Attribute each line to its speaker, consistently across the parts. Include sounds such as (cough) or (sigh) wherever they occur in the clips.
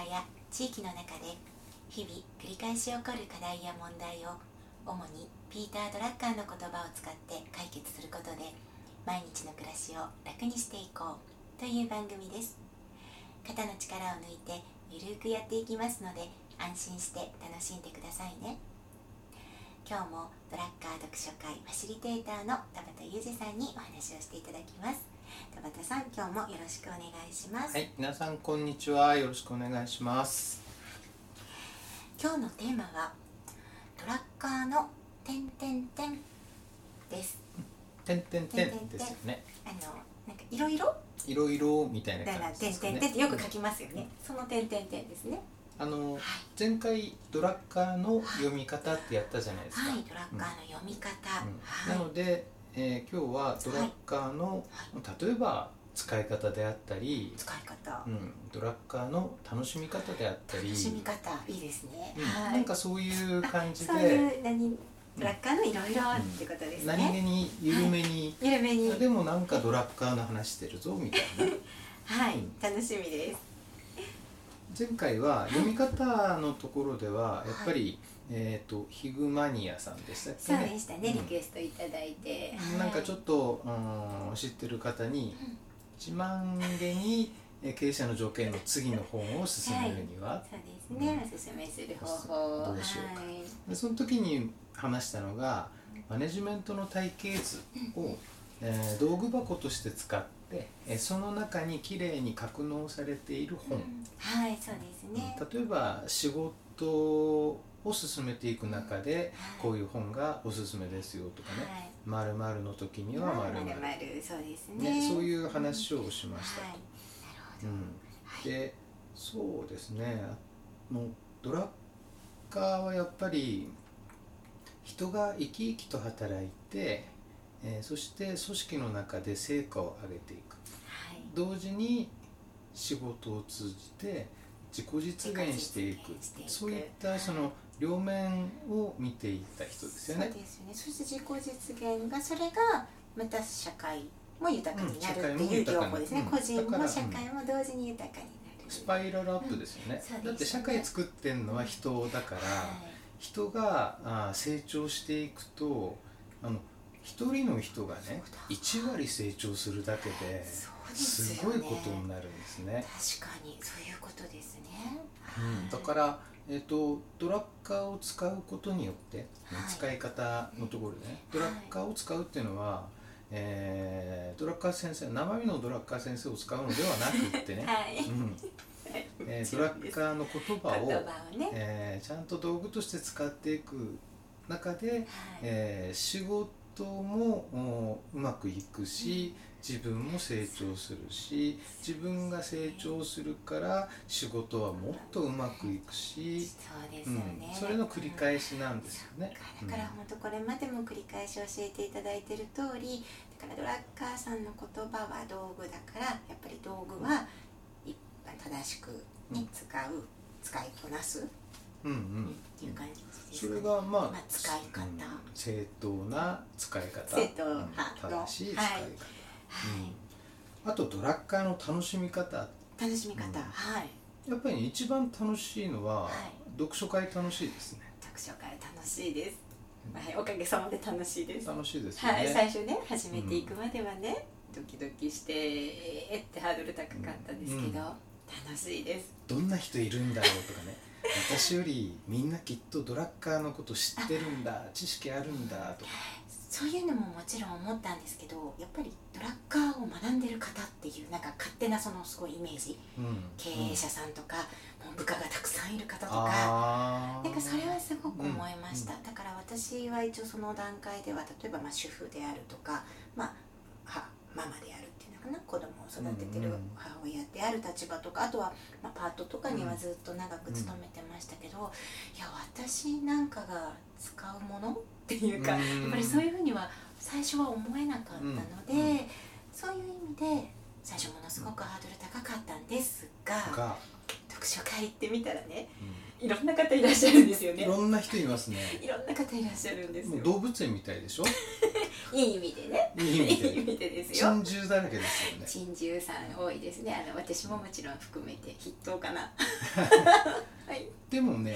Speaker 1: 場や地域の中で日々繰り返し起こる課題や問題を主にピーター・ドラッカーの言葉を使って解決することで毎日の暮らしを楽にしていこうという番組です。肩の力を抜いてゆるくやっていきますので安心して楽しんでくださいね。今日もドラッカー読書会ファシリテーターの田畑裕二さんにお話をしていただきます。田畑さん今日もよろしくお願いします、
Speaker 2: はい、皆さんこんにちは。よろしくお願いします。
Speaker 1: 今日のテーマはドラッカーの点点点です
Speaker 2: てんてんてんですよね。
Speaker 1: あのなんかいろいろ？
Speaker 2: いろいろみたいな感じですか
Speaker 1: 点点点っ
Speaker 2: ね。
Speaker 1: てよく書きますよね、その点点点ですね
Speaker 2: あの
Speaker 1: はい
Speaker 2: 前回ドラッカーの読み方ってやったじゃないですか。
Speaker 1: はいドラッカーの読み方、
Speaker 2: なので、えー今日はドラッカーの、例えば使い方であったり、
Speaker 1: 使い方、
Speaker 2: うん、ドラッカーの楽しみ方であったり、
Speaker 1: 楽しみ方いいですね、
Speaker 2: うん
Speaker 1: はい。
Speaker 2: なんかそういう感じ
Speaker 1: そう
Speaker 2: で
Speaker 1: いう何ドラッカーのいろいろってことですね、
Speaker 2: 何気に緩めに、
Speaker 1: 緩めに。
Speaker 2: でもなんかドラッカーの話してるぞみたいな。(laughs)
Speaker 1: はい、
Speaker 2: うん。
Speaker 1: 楽しみです
Speaker 2: 前回は読み方のところではやっぱり、えっ、とヒグマニアさんでしたっけ
Speaker 1: そう
Speaker 2: ね
Speaker 1: でしたね、リクエストいただいて、
Speaker 2: うん。なんかちょ
Speaker 1: っ
Speaker 2: っと、うん、知ってる方に
Speaker 1: うん。
Speaker 2: 自慢げにえー経営者の条件の次の本を進めるには、
Speaker 1: そうですね、おすすめする方法。
Speaker 2: どうしようか。
Speaker 1: はい。
Speaker 2: でその時に話したのがマネジメントの体系図を、えー道具箱として使って、えーその中にきれいに格納されている本、
Speaker 1: うん。はいそうですね、
Speaker 2: 例えば仕事を進めていく中でこういう本がおすすめですよとかね。
Speaker 1: はい「
Speaker 2: まるの時にはまる
Speaker 1: まるそうですね。
Speaker 2: ねそういう話をしました
Speaker 1: はい、なるほど、
Speaker 2: うん、
Speaker 1: はい。
Speaker 2: でそうですね。もうドラッカーはやっぱり人が生き生きと働いて、えーそして組織の中で成果を上げていく。
Speaker 1: はい。
Speaker 2: 同時に仕事を通じて自己実現していく。そういったその両面を見ていった人ですよね。
Speaker 1: そう。ですよね。そして自己実現がそれがまた社会も豊かになるっていう両方ですね、
Speaker 2: うん。
Speaker 1: 個人も社会も同時に豊かになる、
Speaker 2: スパイラルアップですよね,、
Speaker 1: うんね。
Speaker 2: だって社会作ってんのは人だから、
Speaker 1: はい。
Speaker 2: 人があー成長していくとあの一人の人がね
Speaker 1: そうだ。
Speaker 2: 1割成長するだけで
Speaker 1: す
Speaker 2: ごいことになるんですね。
Speaker 1: 確かにそういうことですね、
Speaker 2: うん、だから、えー、とドラッカーを使うことによって、
Speaker 1: はい。
Speaker 2: 使い方のところでねドラッカーを使うっていうのは、えードラッカー先生生身のドラッカー先生を使うのではなくってね、(laughs)
Speaker 1: はい、
Speaker 2: うん。えードラッカーの言葉を
Speaker 1: 言ね、
Speaker 2: えーちゃんと道具として使っていく中で、
Speaker 1: はい。
Speaker 2: えー仕事もおうまくいくし自分も成長するし自分が成長するから仕事はもっとうまくいくし、
Speaker 1: そうです
Speaker 2: う
Speaker 1: よね、
Speaker 2: ん、それの繰り返しなんですよね。
Speaker 1: だから本当これまでも繰り返し教えていただいている通りだからドラッカーさんの言葉は道具だからやっぱり道具は正しく、ね
Speaker 2: うん。
Speaker 1: 使う使いこなす
Speaker 2: うんうん。
Speaker 1: っていう感じですね。
Speaker 2: れがまあ、
Speaker 1: まあ使い方。
Speaker 2: うん。正当な使い方。
Speaker 1: 正当。
Speaker 2: うん。正しい使い方、
Speaker 1: はい。
Speaker 2: うん。あとドラッカーの楽しみ方。
Speaker 1: 楽しみ方、
Speaker 2: うん。
Speaker 1: はい。
Speaker 2: やっぱりね一番楽しいのは、
Speaker 1: はい。
Speaker 2: 読書会楽しいですね。
Speaker 1: 読書会楽しいです、はい、おかげさまで楽しいです。
Speaker 2: 楽しいですよね、
Speaker 1: はい、最初ね始めていくまではね、ドキドキしてえーってハードル高かったんですけど、
Speaker 2: うん。
Speaker 1: 楽しいです。
Speaker 2: どんな人いるんだろうとかね私よりみんなきっとドラッカーのこと知ってるんだ知識あるんだとか。
Speaker 1: そういうのももちろん思ったんですけどやっぱりドラッカーを学んでる方っていうなんか勝手なそのすごいイメージ。
Speaker 2: うん
Speaker 1: 経営者さんとか、もう部下がたくさんいる方とか。なんかそれはすごく思いました、
Speaker 2: うん。
Speaker 1: だから私は一応その段階では例えばまあ主婦であるとか、まあ、はママであるかな子供を育ててる
Speaker 2: うんうん。
Speaker 1: 母親である立場とかあとは、まあ、パートとかにはずっと長く勤めてましたけど、いや私なんかが使うものっていうか、
Speaker 2: うん。
Speaker 1: やっぱりそういうふうには最初は思えなかったので、
Speaker 2: うん。うん。
Speaker 1: そういう意味で最初ものすごくハードル高かったんですが
Speaker 2: が、
Speaker 1: 読書会行ってみたらねいろんな方いらっしゃるんですよね。
Speaker 2: いろんな人いますね。
Speaker 1: いろんな方いらっしゃるんですよ。
Speaker 2: 動物園みたいでしょ？
Speaker 1: いい意味でね。
Speaker 2: いい意味で。
Speaker 1: いい意味でですよ。
Speaker 2: 珍獣だらけですよね。
Speaker 1: 珍獣さん多いですね。あの私ももちろん含めて筆頭かな。(laughs) はい。
Speaker 2: でもね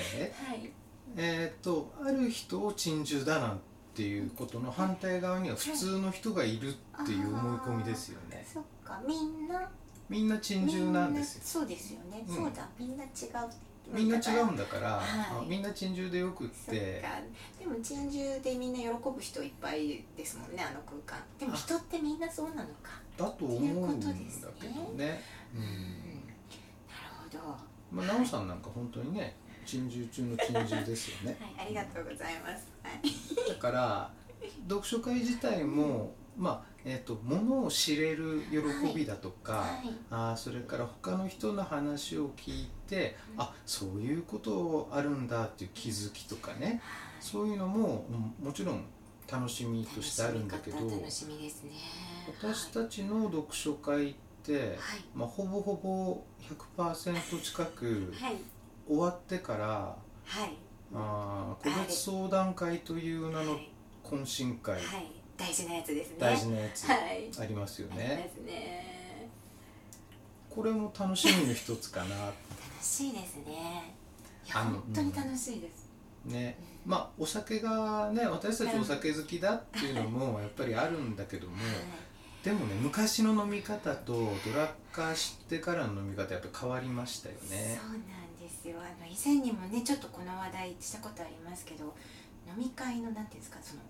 Speaker 1: はい。
Speaker 2: えっ、とある人を珍獣だなんていうことの反対側には普通の人がいるっていう思い込みですよね。
Speaker 1: そっか。みんな。
Speaker 2: みんな珍獣なんですよ。
Speaker 1: そうですよね、
Speaker 2: うん。
Speaker 1: そうだ。みんな違う
Speaker 2: みんな違うんだから、
Speaker 1: はい。
Speaker 2: あみんな珍獣でよくっ
Speaker 1: て。か。でも珍獣でみんな喜ぶ人いっぱいですもんねあの空間。でも人ってみんなそうなのか。
Speaker 2: だと思うんだけどね。うん。
Speaker 1: なるほど。は
Speaker 2: まあ奈緒さんなんか本当にね珍獣中の珍獣ですよね。(laughs)
Speaker 1: いありがとうございます。はい。
Speaker 2: だから読書会自体もまあえー、とものを知れる喜びだとか、
Speaker 1: はい。
Speaker 2: あーそれから他の人の話を聞いて、
Speaker 1: うん。
Speaker 2: あそういうことあるんだっていう気づきとかね。そういうのもうんもちろん楽しみとしてあるんだけど
Speaker 1: ね。
Speaker 2: 私たちの読書会って、
Speaker 1: はい。
Speaker 2: まあ、ほぼほぼ100%近く
Speaker 1: はい。
Speaker 2: 終わってから
Speaker 1: はい。
Speaker 2: あー個別相談会という名の
Speaker 1: はい。
Speaker 2: 懇親会、
Speaker 1: はい大事なやつですね。
Speaker 2: 大事なやつ
Speaker 1: はい。
Speaker 2: ありますよね。
Speaker 1: ね。
Speaker 2: これも楽しみの一つかな。
Speaker 1: 楽しいですね。いや本当に楽しいです、
Speaker 2: ね。まあお酒がね私たちお酒好きだっていうのもやっぱりあるんだけども
Speaker 1: はい。
Speaker 2: でもね昔の飲み方とドラッカー知ってからの飲み方やっぱ変わりましたよね。
Speaker 1: そうなんですよ。あの以前にもねちょっとこの話題したことありますけど飲み会のなんていうんですかその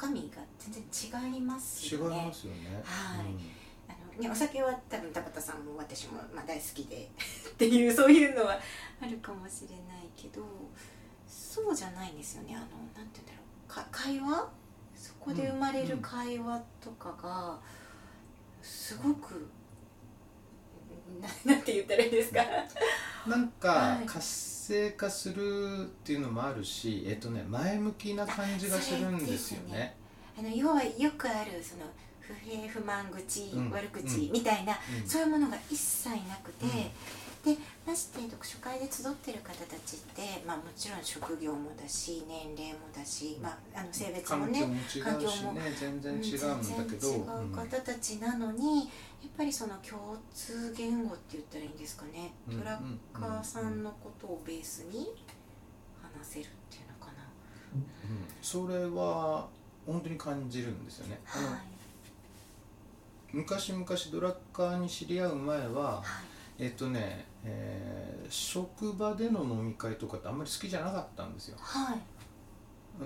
Speaker 1: 中身が全然違います
Speaker 2: 違い
Speaker 1: よね
Speaker 2: ますよね。
Speaker 1: はい。
Speaker 2: うん。
Speaker 1: あのねお酒は多分田畑さんも私も、まあ、大好きで (laughs) っていうそういうのはあるかもしれないけどそうじゃないんですよね。あのなんて言うんだろう。か会話？そこで生まれる会話とかがすごく、な (laughs) なんて言ったらいいですか？
Speaker 2: なんか
Speaker 1: はい。
Speaker 2: 活性化するっていうのもあるしえっとね前向きな感じがするんですよね。
Speaker 1: あの要はよくあるその不平不満口、
Speaker 2: うん。
Speaker 1: 悪口
Speaker 2: うん
Speaker 1: みたいな、
Speaker 2: うん。
Speaker 1: そういうものが一切なくて、
Speaker 2: うん
Speaker 1: でまして読書会で集ってる方たちって、まあ、もちろん職業もだし年齢もだし、まあ、あの性別もね
Speaker 2: 環境もね全然違うんだけど。
Speaker 1: 違う方たちなのに、やっぱりその共通言語って言ったらいいんですかね、
Speaker 2: うん
Speaker 1: トラッカーさんのことをベースに話せるっていうのかな、
Speaker 2: うん。それは本当に感じるんですよね。
Speaker 1: はい。
Speaker 2: 昔々ドラッカーに知り合う前は
Speaker 1: はい。
Speaker 2: えっとね、えー職場での飲み会とかってあんまり好きじゃなかったんですよ。
Speaker 1: はい。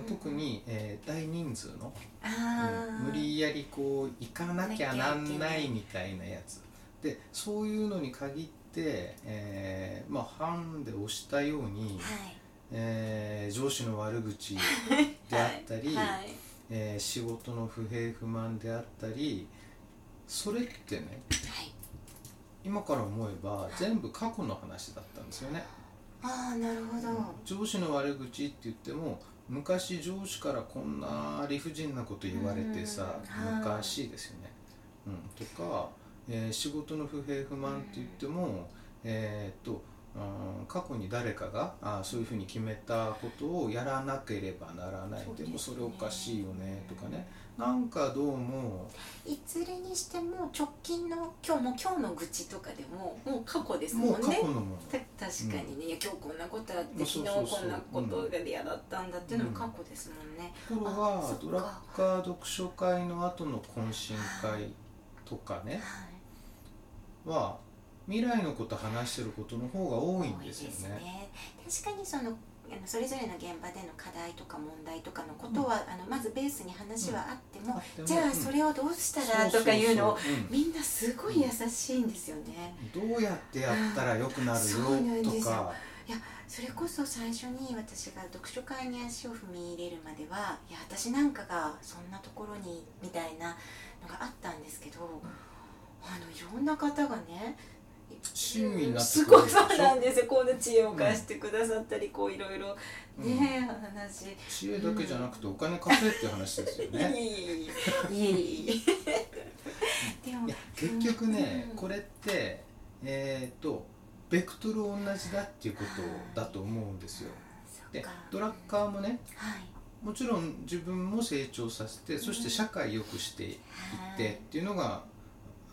Speaker 2: 特に、えー大人数の、うん無理やりこう行かなきゃなんないみたいなやつ。でそういうのに限って、えーまあ班で押したように、
Speaker 1: はい。
Speaker 2: えー上司の悪口 (laughs) であったり、
Speaker 1: はい。はい。
Speaker 2: えー仕事の不平不満であったりそれってね
Speaker 1: はい
Speaker 2: 今から思えば全部過去の話だったんですよね。
Speaker 1: ああなるほど、
Speaker 2: 上司の悪口って言っても昔上司からこんな理不尽なこと言われてさ
Speaker 1: うんはい。
Speaker 2: 昔ですよね、うん、とか、えー仕事の不平不満って言ってもえーっとうん過去に誰かがあーそういうふうに決めたことをやらなければならない。
Speaker 1: で
Speaker 2: もそれおかしいよねとかねなんかどうも。
Speaker 1: いずれにしても直近の今日も今日の愚痴とかでももう過去ですも
Speaker 2: もうん過
Speaker 1: ね
Speaker 2: 去のも
Speaker 1: 確かにね、いや今日こんなことあって
Speaker 2: うん
Speaker 1: 昨日こんなことが嫌だったんだっていうのも過去ですもんね、
Speaker 2: ところがドラッカー読書会の後の懇親会とかね。
Speaker 1: はい。
Speaker 2: は未来のこと話してることの方が多いんですよね。
Speaker 1: ね。確かにそのあのそれぞれの現場での課題とか問題とかのことは、あのまずベースに話はあっても、
Speaker 2: あっても
Speaker 1: じゃあそれをどうしたらとかいうのをみんなすごい優しいんですよね。
Speaker 2: うん。どうやってやったら良くなる
Speaker 1: そうなん
Speaker 2: よ
Speaker 1: ですよ。
Speaker 2: とか
Speaker 1: それこそ最初に私が読書会に足を踏み入れるまではいや私なんかがそんなところにみたいなのがあったんですけどあのいろんな方がね
Speaker 2: 親身になって
Speaker 1: す
Speaker 2: くれるでしょ？
Speaker 1: ごいそうなんですよ。この知恵を貸してくださったり、こういろいろ。ね、話。
Speaker 2: 知恵だけじゃなくてお金貸せっていう話ですよね。
Speaker 1: いえいえいえ。いえでも
Speaker 2: 結局ね
Speaker 1: うん
Speaker 2: これってえーっとベクトル同じだっていうことだと思うんですよ。でドラッカーもね
Speaker 1: はい。
Speaker 2: もちろん自分も成長させてそして社会良くしていってっていうのが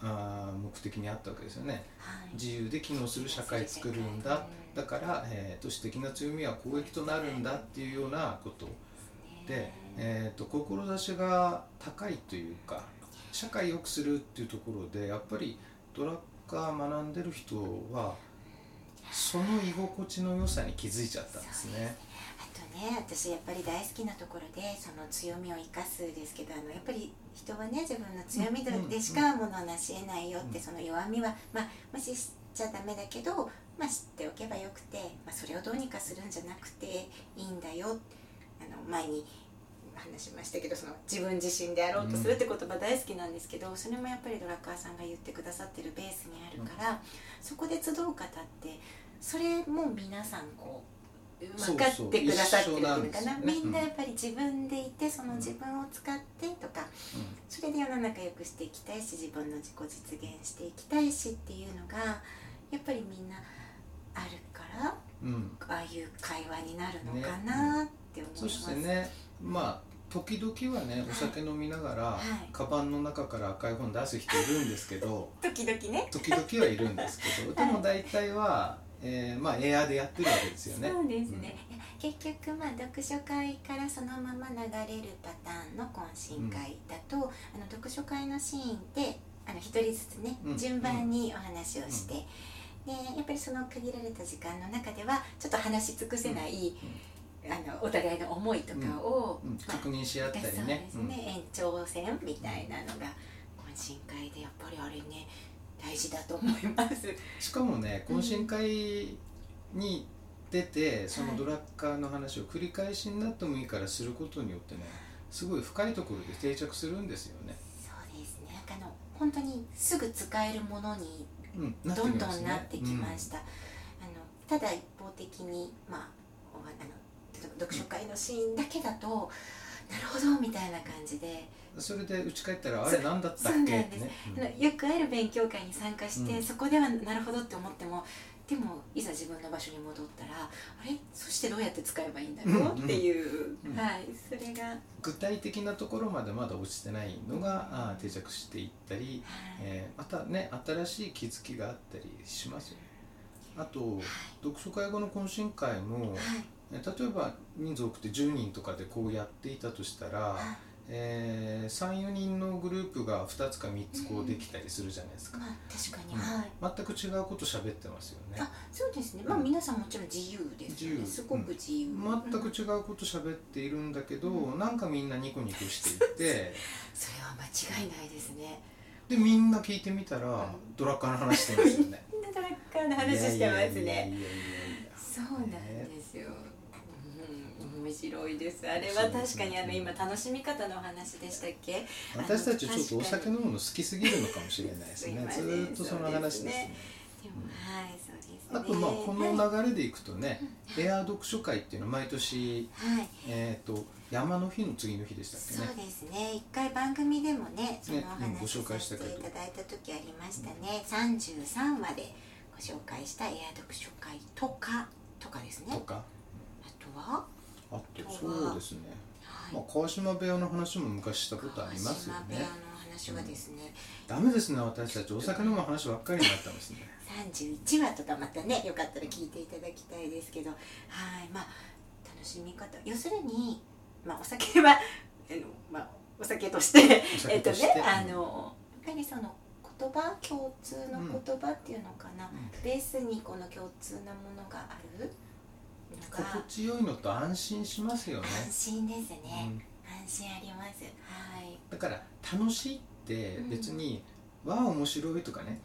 Speaker 2: あー目的にあったわけですよね。
Speaker 1: はい
Speaker 2: 自由で機能する社会作るんだだから、えー都市的な強みは攻撃となるんだっていうようなことで、えー、と志が高いというか社会良くするっていうところでやっぱりドラッカー学んでる人はその居心地の良さに気づいちゃったんですね。
Speaker 1: ね私やっぱり大好きなところでその強みを生かすですけどあのやっぱり人はね自分の強みでしかものなし得ないよって、
Speaker 2: うん。
Speaker 1: その弱みは、まあ、無視しちゃダメだけど、まあ、知っておけばよくて、まあ、それをどうにかするんじゃなくていいんだよ。あの前に話しましたけどその自分自身であろうとするって言葉大好きなんですけど、それもやっぱりドラッカーさんが言ってくださってるベースにあるから、そこで集う方ってそれも皆さん。こう分かってくださってるっていうのかな。
Speaker 2: ね。
Speaker 1: みんなやっぱり自分でいてその自分を使ってとかそれで世の中良くしていきたいし自分の自己実現していきたいしっていうのがやっぱりみんなあるから
Speaker 2: うん。うん
Speaker 1: ああいう会話になるのかなって思います。
Speaker 2: そしてねまあ時々はねお酒飲みながら、
Speaker 1: はい。
Speaker 2: カバンの中から赤い本出す人いるんですけど (laughs)
Speaker 1: 時々ね。
Speaker 2: 時々はいるんですけどでも大体は、えーまあエアーでやってるわけですよね。
Speaker 1: そうですね、いや結局まあ読書会からそのまま流れるパターンの懇親会だと、あの読書会のシーンであの一人ずつね、
Speaker 2: うん。
Speaker 1: 順番にお話をして、でやっぱりその限られた時間の中ではちょっと話し尽くせない、あのお互いの思いとかを、
Speaker 2: 確認し合ったりね。
Speaker 1: そうですね、延長戦みたいなのが懇親会でやっぱりあれね大事だと思います。
Speaker 2: うんしかもね懇親会に出てそのドラッカーの話を繰り返しになってもいいからすることによってねすごい深いところで定着するんですよね。
Speaker 1: そうですね。あの本当にすぐ使えるものに
Speaker 2: うん、
Speaker 1: どんどんなってきました、あのただ一方的にまあおあの読書会のシーンだけだと、なるほどみたいな感じで、
Speaker 2: うんそれで家帰ったらあれ何だったっけ？ってね。
Speaker 1: よくある勉強会に参加して、
Speaker 2: うん。
Speaker 1: そこではなるほどって思ってもでもいざ自分の場所に戻ったらあれ？そしてどうやって使えばいいんだろう？っていう、
Speaker 2: うん。
Speaker 1: はい。それが、はい
Speaker 2: 具体的なところまでまだ落ちてないのが、あー定着していったり、えーまたね新しい気づきがあったりしますよね。あと読書会後の懇親会も、
Speaker 1: はい。
Speaker 2: えー例えば人数多くて10人とかでこうやっていたとしたら、
Speaker 1: はい
Speaker 2: え34人のグループが2つか3つこうできたりするじゃないですか、
Speaker 1: まあ確かに、
Speaker 2: うん。
Speaker 1: はい。
Speaker 2: 全く違うこと喋ってますよね。
Speaker 1: あそうですね。まあ
Speaker 2: うん
Speaker 1: 皆さんもちろん自由ですすごく自由、
Speaker 2: 全く違うこと喋っているんだけど、なんかみんなニコニコしていて。(laughs)
Speaker 1: それは間違いないですね。
Speaker 2: でみんな聞いてみたら、ドラッカーの話してますよね。(laughs)
Speaker 1: みんなドラッカーの話してます
Speaker 2: いやいやいや
Speaker 1: ねそうなんです面白いです。あれは確かにあの今楽しみ方のお話でしたっけ？
Speaker 2: 私たちちょっとお酒飲むの好きすぎるのかもしれないですね。(laughs) ずーっとその話ですね。
Speaker 1: でもはいそうですね。
Speaker 2: あとまあこ
Speaker 1: はい
Speaker 2: の流れでいくとね、エア読書会っていうのは毎年、
Speaker 1: はい。
Speaker 2: えー、と山の日の次の日でしたっけ
Speaker 1: そう
Speaker 2: ね
Speaker 1: ですね。一回番組でもねそのお話
Speaker 2: 紹介
Speaker 1: させていただいた時ありましたね、33話でご紹介したエア読書会とかとかですね。
Speaker 2: とか。
Speaker 1: あとは、
Speaker 2: あとそうですね、
Speaker 1: はい。
Speaker 2: まあ、川島部屋の話も昔したことありますよね。
Speaker 1: 川島部屋の話はですね、
Speaker 2: ダメですね私たちお酒飲む話ばっかりになったんですね。
Speaker 1: 31話とかまたねよかったら聞いていただきたいですけど。はい。まあ楽しみ方。要するに、まあ、お酒はあの、まあ、お酒としてえっとねあのやっぱりその言葉共通の言葉っていうのかな、ベースにこの共通なものがある
Speaker 2: 心地よいのと安心しますよね、
Speaker 1: 安心ですね、
Speaker 2: うん。
Speaker 1: 安心あります。はい。
Speaker 2: だから楽しいって別に、わあ面白いとかね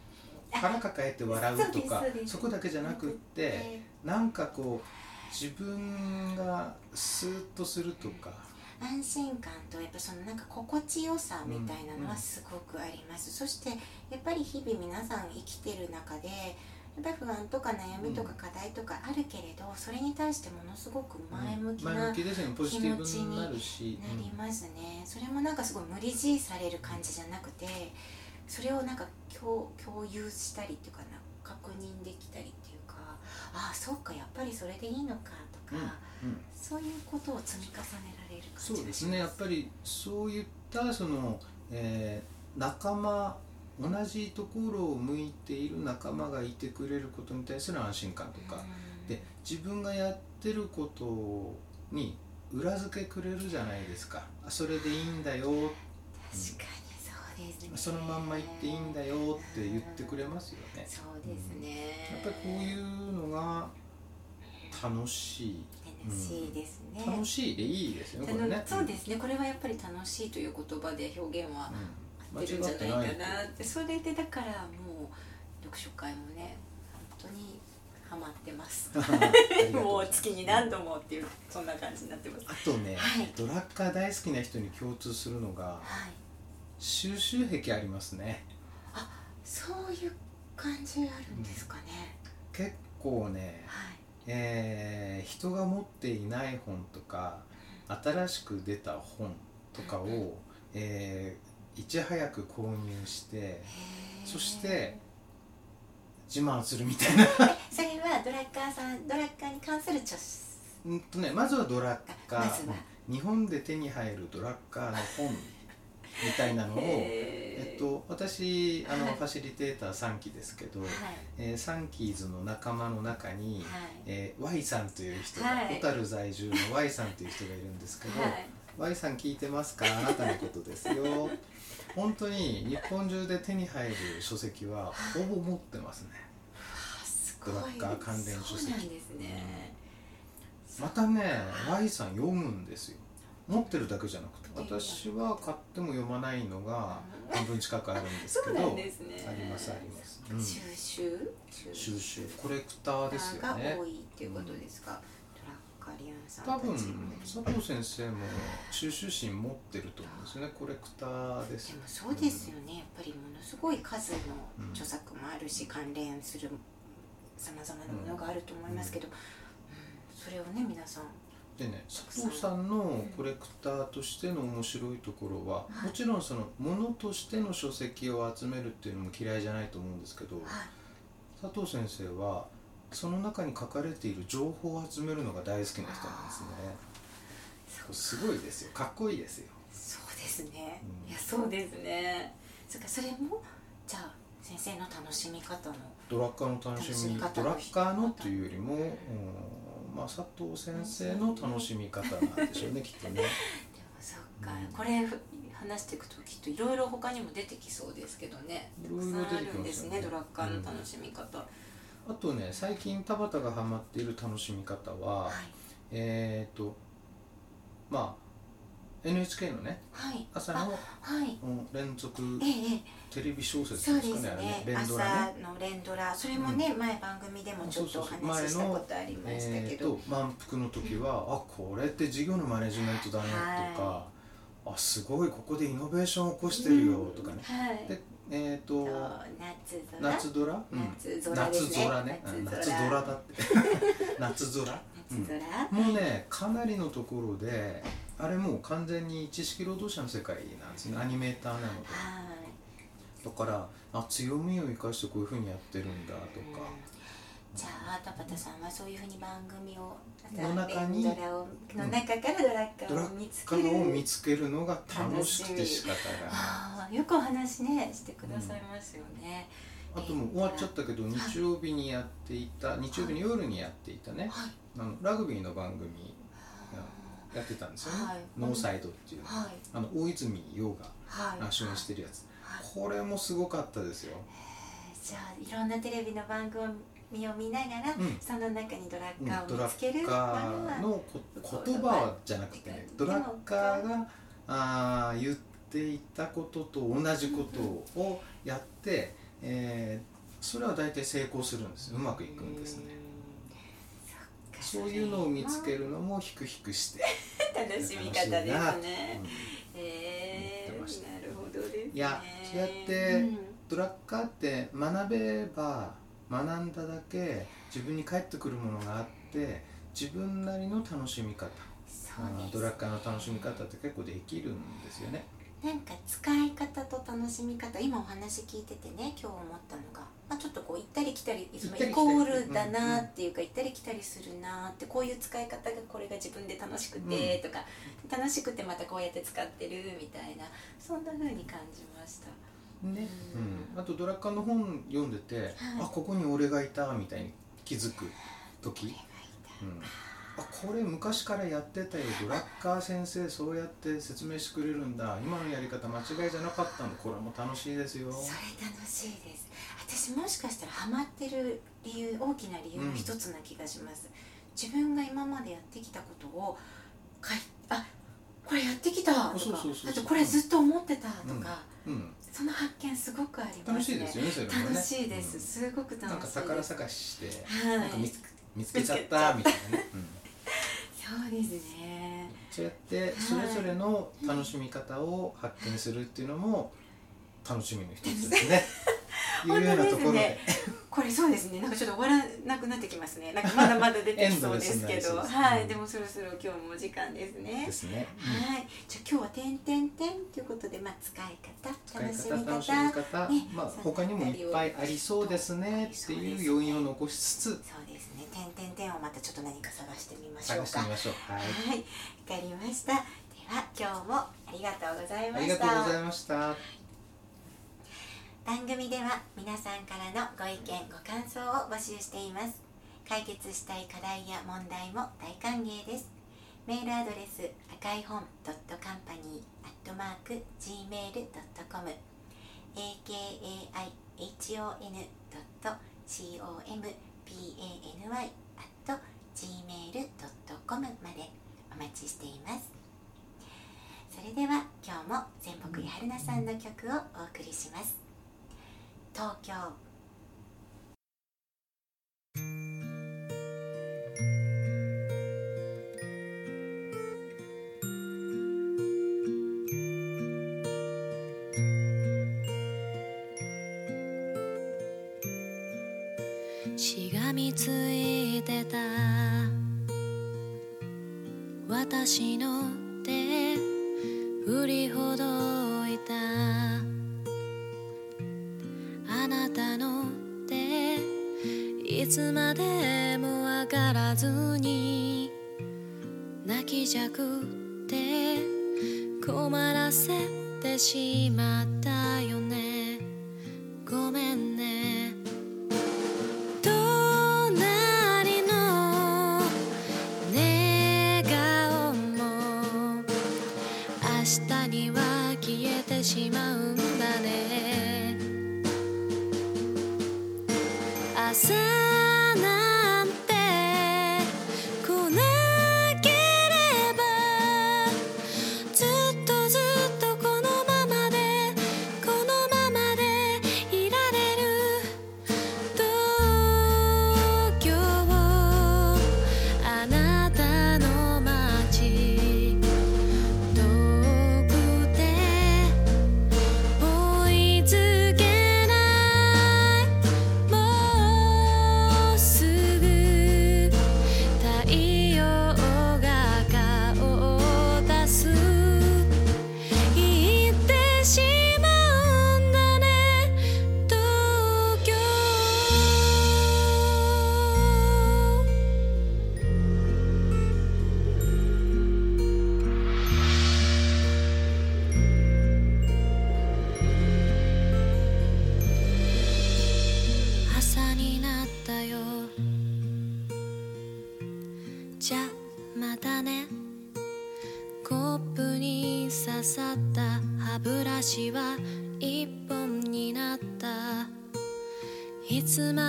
Speaker 2: 腹抱えて笑うとか
Speaker 1: そ
Speaker 2: こだけじゃなくってなんかこう自分がスーッとするとか。
Speaker 1: 安心感とやっぱそのなんか心地よさみたいなの
Speaker 2: うん。
Speaker 1: はすごくあります、そしてやっぱり日々皆さん生きてる中で不安とか悩みとか課題とかあるけれど、それに対してものすごく前向きな、
Speaker 2: 前向きですね。ポジティブになるし。
Speaker 1: なりますね、それもなんかすごい無理強いされる感じじゃなくてそれをなんか共共有したりっていうかな確認できたりっていうかああそうかやっぱりそれでいいのかとか、
Speaker 2: うんうん。
Speaker 1: そういうことを積み重ねられる感じ
Speaker 2: そうですね。やっぱりそういったその、えー仲間同じところを向いている仲間がいてくれることに対する安心感とか、
Speaker 1: うん
Speaker 2: で自分がやってることに裏付けくれるじゃないですか。あそれでいいんだよ。
Speaker 1: 確かにそうですね。
Speaker 2: そのまんま言っていいんだよって言ってくれますよね。
Speaker 1: そうですね。
Speaker 2: やっぱりこういうのが楽しい。
Speaker 1: 楽しいですね、
Speaker 2: 楽しいでいいですよねこれね。
Speaker 1: そうですね。これはやっぱり楽しいという言葉で表現は
Speaker 2: うん。
Speaker 1: 合ってるんじゃないかなって。それでだからもう読書会もね本当にハマって (laughs) ます。もう月に何度もっていうそんな感じになってます。
Speaker 2: あとね、
Speaker 1: はい。
Speaker 2: ドラッカー大好きな人に共通するのが
Speaker 1: はい。
Speaker 2: 収集癖ありますね。
Speaker 1: そういう感じあるんですかね、
Speaker 2: 結構ね、
Speaker 1: はい。
Speaker 2: えー人が持っていない本とか新しく出た本とかを、えーいち早く購入してそして自慢するみたいな。
Speaker 1: それはドラッカーさんドラッカーに関する著書？
Speaker 2: うんとねまずはドラッカー、
Speaker 1: まずは。
Speaker 2: 日本で手に入るドラッカーの本みたいなのをえっと、私あの、
Speaker 1: はい。
Speaker 2: ファシリテーター3期ですけど、
Speaker 1: はい。
Speaker 2: えーサンキーズの仲間の中に、
Speaker 1: はい。
Speaker 2: えー Y さんという人が、
Speaker 1: はい。
Speaker 2: 小樽在住の Y さんという人がいるんですけど、
Speaker 1: はい。
Speaker 2: Y さん聞いてますか？あなたのことですよ本当に日本中で手に入る書籍はほぼ持ってますね。
Speaker 1: あすごい。
Speaker 2: ドラッカー関連書籍。
Speaker 1: そうですね、
Speaker 2: またね Y さん読むんですよ。持ってるだけじゃなくて私は買っても読まないのが半分近くあるんですけど
Speaker 1: ね。
Speaker 2: ありますあります、うん。
Speaker 1: 収集？
Speaker 2: 収集。コレクターですよ
Speaker 1: が
Speaker 2: ね
Speaker 1: 多いっていうことですか、ドラッカリアンさん
Speaker 2: 多分佐藤先生も収集心持ってると思うんですよねコレクターですよ
Speaker 1: でもそうですよね。やっぱりものすごい数の著作もあるし、関連するさまざまなものがあると思いますけど、うん。それをね皆さん。
Speaker 2: でね佐藤さんのコレクターとしての面白いところは、
Speaker 1: はい。
Speaker 2: もちろんそのものとしての書籍を集めるっていうのも嫌いじゃないと思うんですけど
Speaker 1: はい。
Speaker 2: 佐藤先生はその中に書かれている情報を集めるのが大好きな人なんですね。すごいですよ。かっこいいですよ。
Speaker 1: そうですね、
Speaker 2: うん。
Speaker 1: いやそうですね。そっかそれもじゃあ先生の楽しみ方の。
Speaker 2: ドラッカーの楽しみ
Speaker 1: 方
Speaker 2: ドラッカーのっていうよりも、うん。まあ、佐藤先生の楽しみ方なんでしょうねきっとね。
Speaker 1: でもそっか、
Speaker 2: うん。
Speaker 1: これふ話していくときっといろいろ他にも出てきそうですけどね。
Speaker 2: いろいろ出てきますよね。
Speaker 1: ねドラッカーの楽しみ方、
Speaker 2: あとね最近田畑がハマっている楽しみ方は、
Speaker 1: はい。
Speaker 2: えっ、とまあ NHK のね
Speaker 1: はい。
Speaker 2: 朝の
Speaker 1: あはい。
Speaker 2: うん連続
Speaker 1: ええええ。
Speaker 2: テレビ小説
Speaker 1: です
Speaker 2: かねあれね
Speaker 1: ね。
Speaker 2: 連ドラね。
Speaker 1: 朝の連ドラ。それもね、前番組でもちょっとお話ししたことありました
Speaker 2: えー、
Speaker 1: けど、
Speaker 2: と満腹の時は、あこれって事業のマネジメントだねとか、
Speaker 1: は
Speaker 2: あすごいここでイノベーションを起こしてるよとかね、
Speaker 1: はい。
Speaker 2: でえっ、と
Speaker 1: そう夏空。
Speaker 2: 夏空、うん。
Speaker 1: 夏空ね。
Speaker 2: 夏空だって。(laughs) 夏空？
Speaker 1: 夏空、
Speaker 2: もうねかなりのところであれもう完全に知識労働者の世界なんですね。アニメーターなので。
Speaker 1: はい。
Speaker 2: だからあ強みを生かしてこういうふうにやってるんだとか、
Speaker 1: じゃあ田畑さんはそういうふうに番組を
Speaker 2: の中に
Speaker 1: 連ドラをの中からドラッカーを見つける、
Speaker 2: ーを見つけるのが楽しくて仕方が
Speaker 1: よくお話ねしてくださいますよね、
Speaker 2: あともう終わっちゃったけど日曜日にやっていた日曜日の夜にやっていたね
Speaker 1: はい。
Speaker 2: あのラグビーの番組やってたんですよね、
Speaker 1: はい。
Speaker 2: ノーサイドっていうの。
Speaker 1: はい。
Speaker 2: あの大泉洋が主演してるやつ。
Speaker 1: はい。
Speaker 2: これもすごかったですよ。
Speaker 1: じゃあいろんなテレビの番組を見ながら、
Speaker 2: うん。
Speaker 1: その中にドラッ
Speaker 2: うん
Speaker 1: カー
Speaker 2: ドラ
Speaker 1: を見つける
Speaker 2: ッカーのこ言葉はじゃなくてねドラッカーがあー言っていたことと同じことをやって、えーそれは大体成功するんですうまくいくんですね。
Speaker 1: うん。
Speaker 2: そういうのを見つけるのもヒクヒクして、(laughs)
Speaker 1: 楽しみ方ですね。
Speaker 2: うん。
Speaker 1: えー、なるほどですね。
Speaker 2: いやそうやって
Speaker 1: うん。
Speaker 2: ドラッカーって学べば学んだだけ自分に返ってくるものがあって自分なりの楽しみ方。ドラッカーの楽しみ方って結構できるんですよね。
Speaker 1: なんか使い方と楽しみ方今お話聞いててね今日思ったのが、まあ、ちょっとこう行ったり来たりそのイコールだなっていうか、行ったり来たりするなってこういう使い方がこれが自分で楽しくてとか、楽しくてまたこうやって使ってるみたいなそんな風に感じました。
Speaker 2: ね、
Speaker 1: うん。
Speaker 2: うん、あとドラッカーの本読んでて、あここに俺がいたみたいに気づく時、うん、あこれ昔からやってたよドラッカー先生そうやって説明してくれるんだ。今のやり方間違いじゃなかったの。これも楽しいですよ。
Speaker 1: それ楽しいです。私もしかしたらハマってる理由大きな理由の一つな気がします、自分が今までやってきたことを書いあこれやってきたとかあとこれずっと思ってたとか、
Speaker 2: うん
Speaker 1: その発見すごくありますね。
Speaker 2: 楽しいですよねそれもね。
Speaker 1: 楽しいです、すごく楽しい
Speaker 2: なんか宝探しして、
Speaker 1: はい。
Speaker 2: なんか見つ見つけちゃったみたいなね、うん。
Speaker 1: そうですね。
Speaker 2: そうやってそれぞれの楽しみ方を発見するっていうのも楽しみの一つですね。(laughs) いうようなところで。
Speaker 1: これそうですね。なんかちょっと終わらなくなってきますね。なんかまだまだ出てきそうですけど。(laughs) はい。でもそろそろ今日もお時間ですね。
Speaker 2: ですね。
Speaker 1: はい、じゃあ今日は点点点ということで、まあ、使い方、
Speaker 2: 使い
Speaker 1: 楽しみ
Speaker 2: 方楽し
Speaker 1: 方、
Speaker 2: み方、
Speaker 1: ね。
Speaker 2: まあ他にもいっぱいありそうですね。っていう要因を残しつつ。
Speaker 1: そうですね、点点点をまたちょっと何か探してみましょうか。
Speaker 2: 探してみましょう。はい。
Speaker 1: はい、わかりました。では今日もありがとうございま
Speaker 2: ありが
Speaker 1: した。
Speaker 2: とうございました。
Speaker 1: 番組では皆さんからのご意見ご感想を募集しています。解決したい課題や問題も大歓迎です。メールアドレス赤い本 .company.gmail.com akaihon.company.gmail.com までお待ちしています。それでは今日も全北井春菜さんの曲をお送りします。東京。
Speaker 3: しがみついてた。私のつまでもわからずに泣きじゃくって困らせてしまったよね。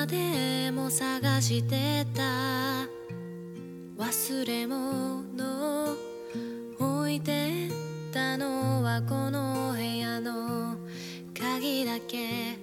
Speaker 3: でも探してた。忘れ物置いてたのはこの部屋の鍵だけ。